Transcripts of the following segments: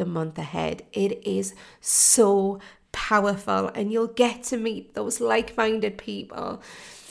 the month ahead. It is so powerful, and you'll get to meet those like minded people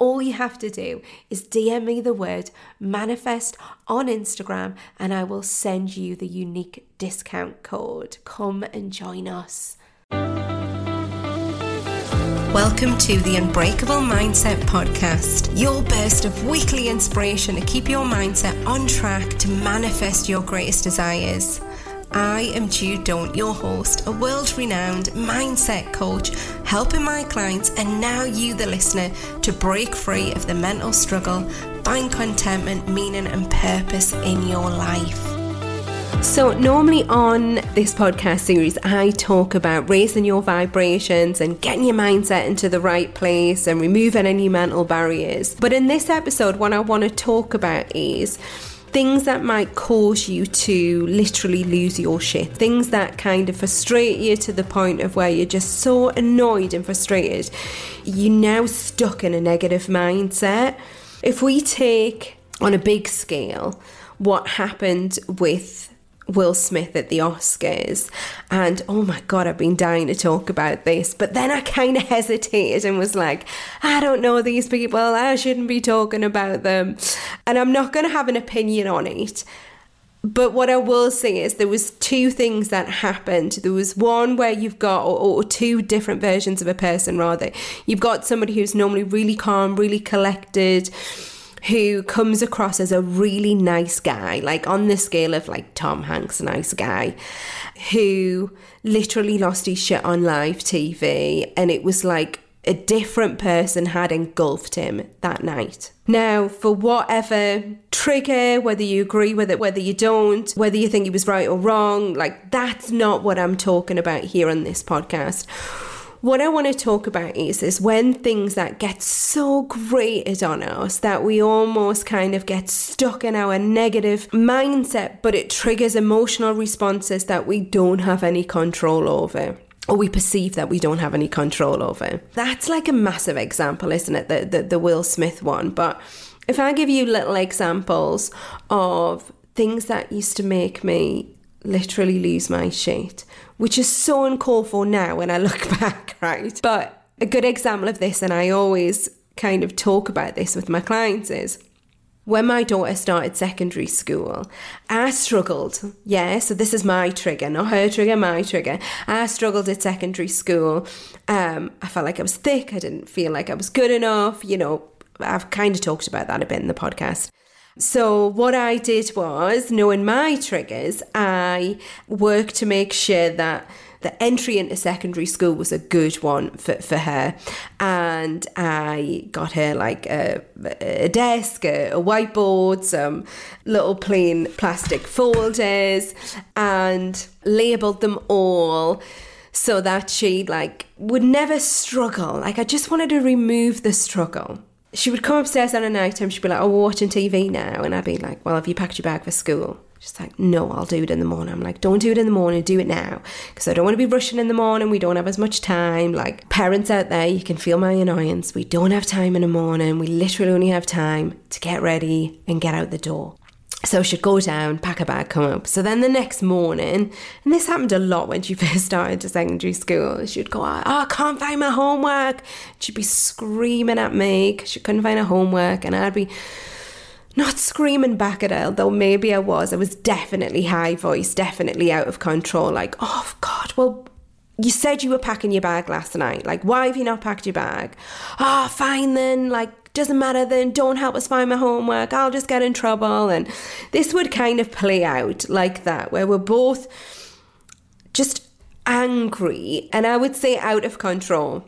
all you have to do is DM me the word manifest on Instagram and I will send you the unique discount code. Come and join us. Welcome to the Unbreakable Mindset Podcast, your burst of weekly inspiration to keep your mindset on track to manifest your greatest desires. I am Jude Daunt, your host, a world renowned mindset coach, helping my clients and now you, the listener, to break free of the mental struggle, find contentment, meaning, and purpose in your life. So, normally on this podcast series, I talk about raising your vibrations and getting your mindset into the right place and removing any mental barriers. But in this episode, what I want to talk about is things that might cause you to literally lose your shit, things that kind of frustrate you to the point of where you're just so annoyed and frustrated, you're now stuck in a negative mindset. If we take on a big scale what happened with Will Smith at the Oscars. And oh my God, I've been dying to talk about this. But then I kind of hesitated and was like, I don't know these people. I shouldn't be talking about them. And I'm not going to have an opinion on it. But what I will say is there was two things that happened. There was one where you've got, or, or, two different versions of a person rather. You've got somebody who's normally really calm, really collected, who comes across as a really nice guy, like on the scale of like Tom Hanks, nice guy, who literally lost his shit on live TV. And it was like a different person had engulfed him that night. Now, for whatever trigger, whether you agree with it, whether you don't, whether you think he was right or wrong, like that's not what I'm talking about here on this podcast what I want to talk about is is when things that get so grated on us that we almost kind of get stuck in our negative mindset, but it triggers emotional responses that we don't have any control over or we perceive that we don't have any control over. That's like a massive example, isn't it? The, the, the Will Smith one. But if I give you little examples of things that used to make me literally lose my shit, which is so uncalled for now when I look back, right? But a good example of this, and I always kind of talk about this with my clients, is when my daughter started secondary school, I struggled. Yeah, so this is my trigger, not her trigger, my trigger. I struggled at secondary school. Um, I felt like I was thick. I didn't feel like I was good enough. You know, I've kind of talked about that a bit in the podcast. So, what I did was, knowing my triggers, I worked to make sure that the entry into secondary school was a good one for, for her. And I got her like a, a desk, a, a whiteboard, some little plain plastic folders, and labeled them all so that she like would never struggle. Like I just wanted to remove the struggle she would come upstairs on a night time. She'd be like, "Oh, we're watching TV now," and I'd be like, "Well, have you packed your bag for school?" She's like, "No, I'll do it in the morning." I'm like, "Don't do it in the morning. Do it now, because I don't want to be rushing in the morning. We don't have as much time. Like parents out there, you can feel my annoyance. We don't have time in the morning. We literally only have time to get ready and get out the door." So she'd go down, pack a bag, come up. So then the next morning, and this happened a lot when she first started to secondary school, she'd go, Oh, I can't find my homework. She'd be screaming at me because she couldn't find her homework. And I'd be not screaming back at her, though maybe I was. I was definitely high voice, definitely out of control. Like, Oh, God, well, you said you were packing your bag last night. Like, why have you not packed your bag? Ah, oh, fine then. Like, doesn't matter then, don't help us find my homework, I'll just get in trouble. And this would kind of play out like that, where we're both just angry and I would say out of control.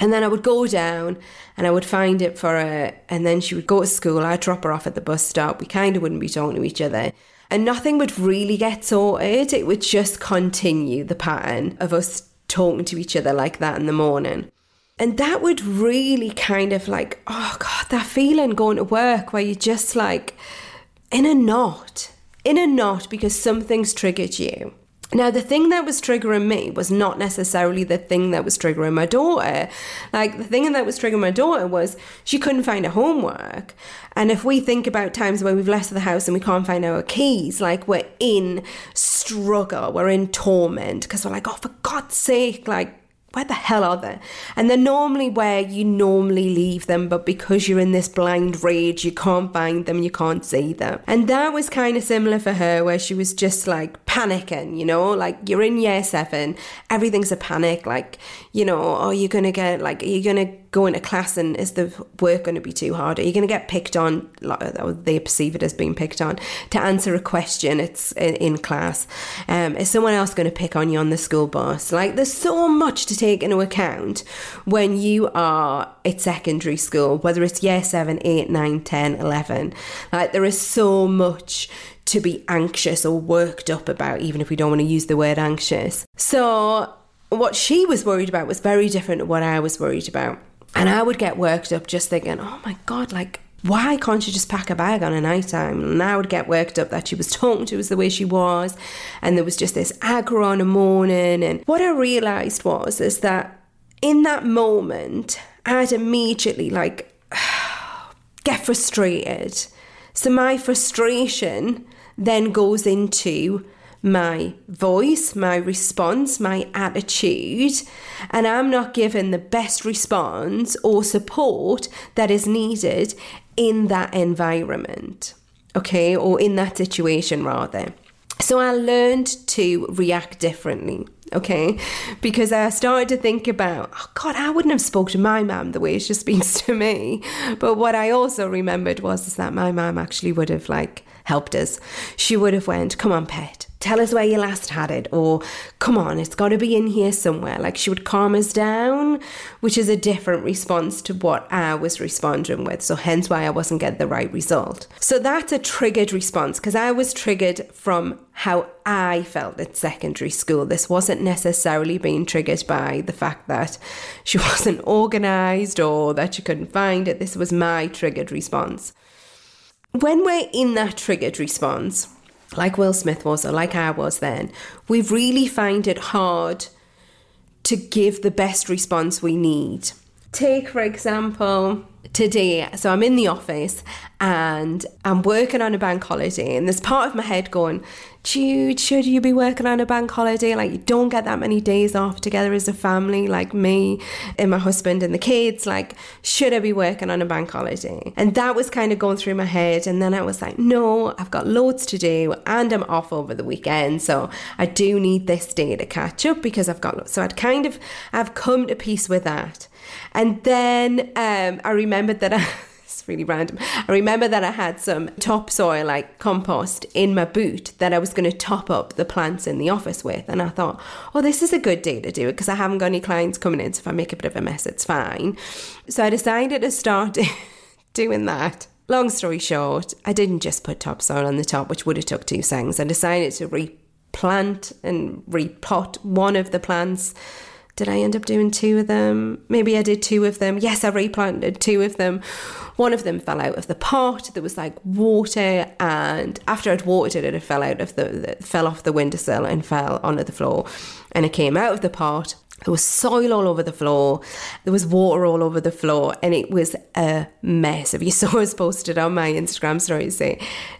And then I would go down and I would find it for her. And then she would go to school. I'd drop her off at the bus stop. We kind of wouldn't be talking to each other. And nothing would really get sorted. It would just continue the pattern of us talking to each other like that in the morning. And that would really kind of like, oh God, that feeling going to work where you're just like in a knot, in a knot because something's triggered you. Now, the thing that was triggering me was not necessarily the thing that was triggering my daughter. Like, the thing that was triggering my daughter was she couldn't find her homework. And if we think about times where we've left the house and we can't find our keys, like, we're in struggle, we're in torment because we're like, oh, for God's sake, like, where the hell are they? And they're normally where you normally leave them, but because you're in this blind rage, you can't find them, you can't see them. And that was kind of similar for her, where she was just like panicking, you know, like you're in year seven, everything's a panic, like, you know, oh, are you gonna get, like, are you gonna go to class and is the work going to be too hard? Are you going to get picked on, or they perceive it as being picked on, to answer a question it's in class? Um, is someone else going to pick on you on the school bus? Like, there's so much to take into account when you are at secondary school, whether it's year 7, 8, 9, 10, 11. Like, there is so much to be anxious or worked up about, even if we don't want to use the word anxious. So, what she was worried about was very different to what I was worried about. And I would get worked up just thinking, oh my God, like, why can't you just pack a bag on a night time? And I would get worked up that she was talking to us the way she was. And there was just this aggro on a morning. And what I realised was, is that in that moment, I'd immediately like get frustrated. So my frustration then goes into my voice, my response, my attitude, and I'm not given the best response or support that is needed in that environment, okay, or in that situation rather. So I learned to react differently, okay? Because I started to think about, oh God, I wouldn't have spoke to my mum the way she speaks to me. But what I also remembered was that my mum actually would have like helped us. She would have went, come on, pet, tell us where you last had it, or come on, it's got to be in here somewhere. Like she would calm us down, which is a different response to what I was responding with. So, hence why I wasn't getting the right result. So, that's a triggered response because I was triggered from how I felt at secondary school. This wasn't necessarily being triggered by the fact that she wasn't organized or that she couldn't find it. This was my triggered response. When we're in that triggered response, like Will Smith was or like I was then, we've really find it hard to give the best response we need. Take, for example, today. So I'm in the office and I'm working on a bank holiday, and there's part of my head going, Jude, should you be working on a bank holiday? Like, you don't get that many days off together as a family, like me and my husband and the kids. Like, should I be working on a bank holiday? And that was kind of going through my head. And then I was like, no, I've got loads to do and I'm off over the weekend. So I do need this day to catch up because I've got, so I'd kind of, I've come to peace with that. And then um, I remembered that I, really random. I remember that I had some topsoil, like compost, in my boot that I was going to top up the plants in the office with. And I thought, oh, this is a good day to do it because I haven't got any clients coming in. So if I make a bit of a mess, it's fine. So I decided to start doing that. Long story short, I didn't just put topsoil on the top, which would have took two seconds. I decided to replant and repot one of the plants did I end up doing two of them? Maybe I did two of them. Yes, I replanted two of them. One of them fell out of the pot. There was like water, and after I'd watered it, it fell out of the, fell off the windowsill and fell onto the floor. And it came out of the pot. There was soil all over the floor. There was water all over the floor, and it was a mess. If you saw us posted on my Instagram story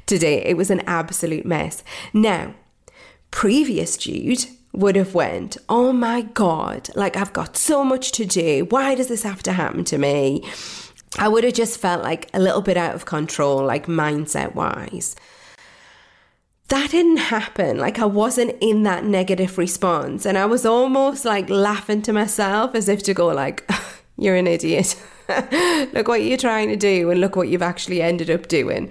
today, it was an absolute mess. Now, previous Jude would have went, "Oh my god, like I've got so much to do. Why does this have to happen to me?" I would have just felt like a little bit out of control, like mindset wise that didn't happen. Like I wasn't in that negative response. And I was almost like laughing to myself as if to go like, you're an idiot. look what you're trying to do and look what you've actually ended up doing.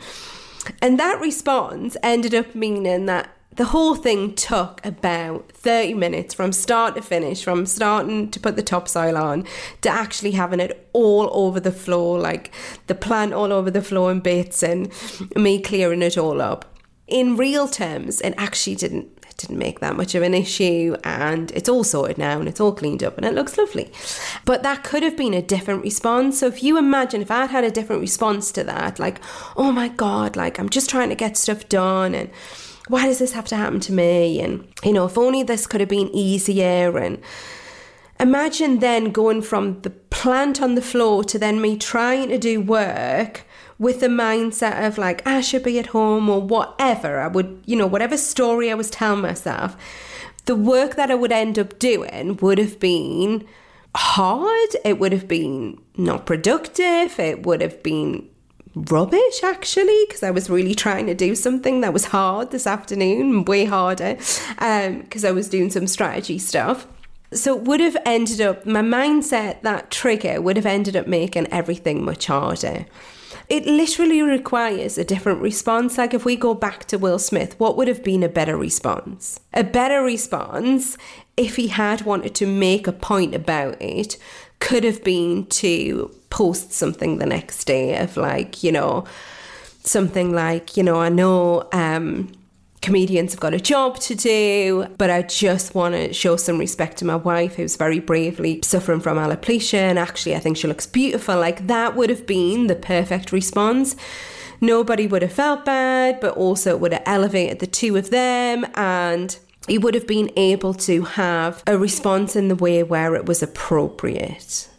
And that response ended up meaning that the whole thing took about 30 minutes from start to finish, from starting to put the topsoil on to actually having it all over the floor, like the plant all over the floor in bits and me clearing it all up in real terms, it actually didn't didn't make that much of an issue and it's all sorted now and it's all cleaned up and it looks lovely. But that could have been a different response. So if you imagine if I'd had a different response to that, like, oh my God, like I'm just trying to get stuff done and why does this have to happen to me? And you know, if only this could have been easier and imagine then going from the plant on the floor to then me trying to do work with the mindset of like, I should be at home or whatever. I would, you know, whatever story I was telling myself, the work that I would end up doing would have been hard. It would have been not productive. It would have been rubbish actually because I was really trying to do something that was hard this afternoon, way harder because um, I was doing some strategy stuff. So it would have ended up, my mindset, that trigger would have ended up making everything much harder. It literally requires a different response. Like if we go back to Will Smith, what would have been a better response? A better response, if he had wanted to make a point about it, could have been to post something the next day of like, you know, something like, you know, I know um, comedians have got a job to do, but I just want to show some respect to my wife who's very bravely suffering from alopecia. And actually, I think she looks beautiful. Like that would have been the perfect response. Nobody would have felt bad, but also it would have elevated the two of them and he would have been able to have a response in the way where it was appropriate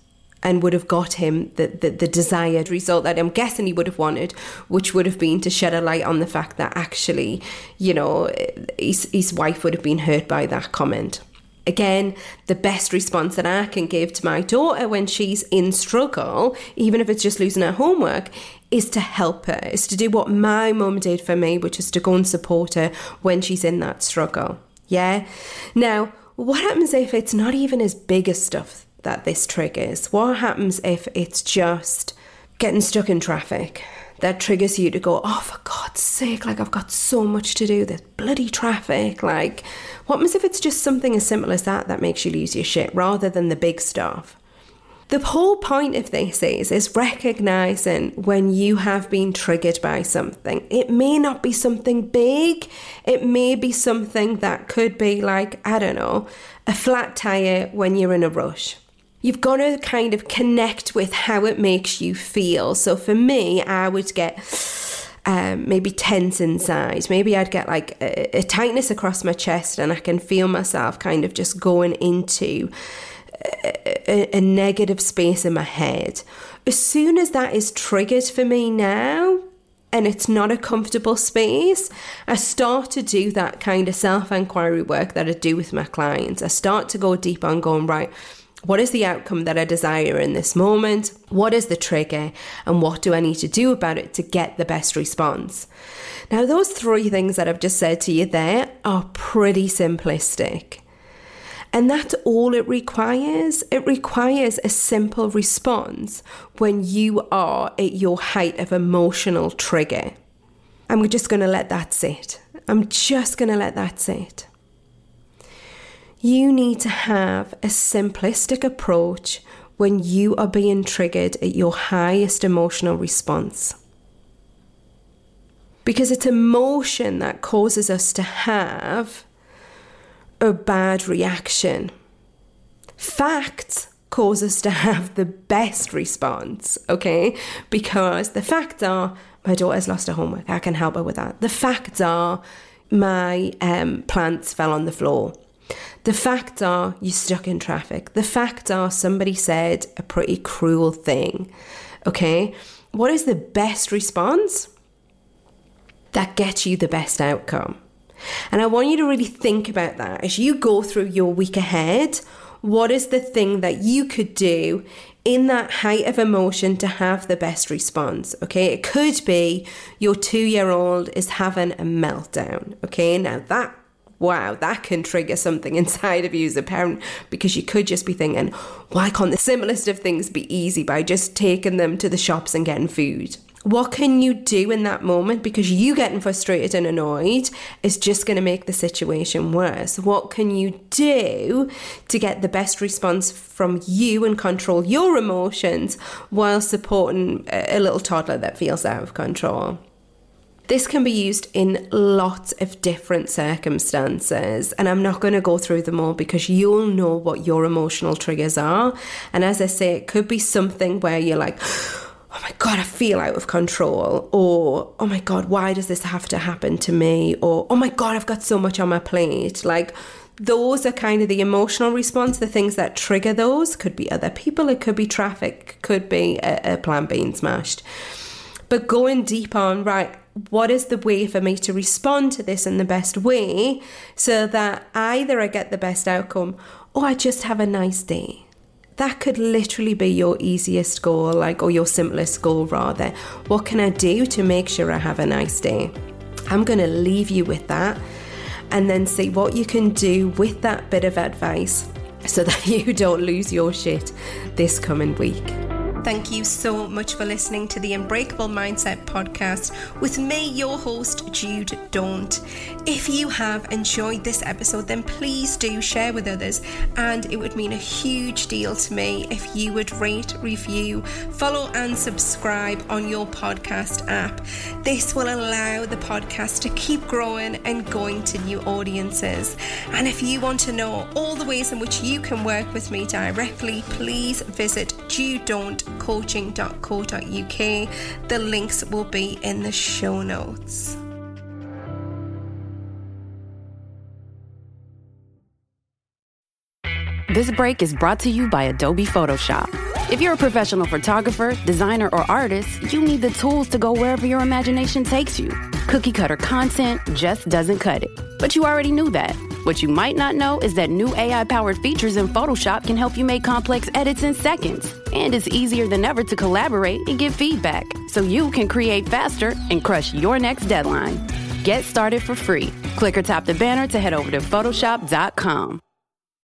and would have got him the, the, the, desired result that I'm guessing he would have wanted, which would have been to shed a light on the fact that actually, you know, his, his wife would have been hurt by that comment. Again, the best response that I can give to my daughter when she's in struggle, even if it's just losing her homework, is to help her, is to do what my mum did for me, which is to go and support her when she's in that struggle. Yeah? Now, what happens if it's not even as big as stuff that this triggers? What happens if it's just getting stuck in traffic that triggers you to go, oh, for God's sake, like I've got so much to do, this bloody traffic. Like, what happens if it's just something as simple as that that makes you lose your shit rather than the big stuff? The whole point of this is, is recognizing when you have been triggered by something. It may not be something big, it may be something that could be like, I don't know, a flat tire when you're in a rush you've got to kind of connect with how it makes you feel. So for me, I would get um, maybe tense inside. Maybe I'd get like a, a, tightness across my chest, and I can feel myself kind of just going into a, a, negative space in my head. As soon as that is triggered for me now, and it's not a comfortable space, I start to do that kind of self inquiry work that I do with my clients. I start to go deep on going, right, what is the outcome that I desire in this moment? What is the trigger? And what do I need to do about it to get the best response? Now, those three things that I've just said to you there are pretty simplistic. And that's all it requires. It requires a simple response when you are at your height of emotional trigger. I'm just going to let that sit. I'm just going to let that sit you need to have a simplistic approach when you are being triggered at your highest emotional response. Because it's emotion that causes us to have a bad reaction. Facts cause us to have the best response, okay? Because the facts are my daughter's lost her homework, I can help her with that. The facts are my um, plants fell on the floor The facts are you're stuck in traffic. The facts are somebody said a pretty cruel thing. Okay? What is the best response? That gets you the best outcome. And I want you to really think about that as you go through your week ahead. What is the thing that you could do in that height of emotion to have the best response? Okay, it could be your two year old is having a meltdown. Okay, now that wow, that can trigger something inside of you as a parent because you could just be thinking, why can't the simplest of things be easy by just taking them to the shops and getting food? What can you do in that moment? Because you getting frustrated and annoyed is just going to make the situation worse. What can you do to get the best response from you and control your emotions while supporting a little toddler that feels out of control? This can be used in lots of different circumstances, and I'm not going to go through them all because you'll know what your emotional triggers are. And as I say, it could be something where you're like, oh my God, I feel out of control, or oh my God, why does this have to happen to me, or oh my God, I've got so much on my plate. Like, those are kind of the emotional response, the things that trigger those. Could be other people, it could be traffic, could be a, a plant being smashed. But going deep on, right, what is the way for me to respond to this in the best way so that either I get the best outcome or I just have a nice day? That could literally be your easiest goal, like, or your simplest goal, rather. What can I do to make sure I have a nice day? I'm going to leave you with that and then see what you can do with that bit of advice so that you don't lose your shit this coming week. Thank you so much for listening to the Unbreakable Mindset podcast with me, your host, Jude Daunt. If you have enjoyed this episode, then please do share with others, and it would mean a huge deal to me if you would rate, review, follow, and subscribe on your podcast app. This will allow the podcast to keep growing and going to new audiences. And if you want to know all the ways in which you can work with me directly, please visit Daunt coaching.co.uk. The links will be in the show notes. This break is brought to you by Adobe Photoshop. If you're a professional photographer, designer, or artist, you need the tools to go wherever your imagination takes you. Cookie cutter content just doesn't cut it. But you already knew that. What you might not know is that new AI powered features in Photoshop can help you make complex edits in seconds. And it's easier than ever to collaborate and give feedback so you can create faster and crush your next deadline. Get started for free. Click or tap the banner to head over to Photoshop.com.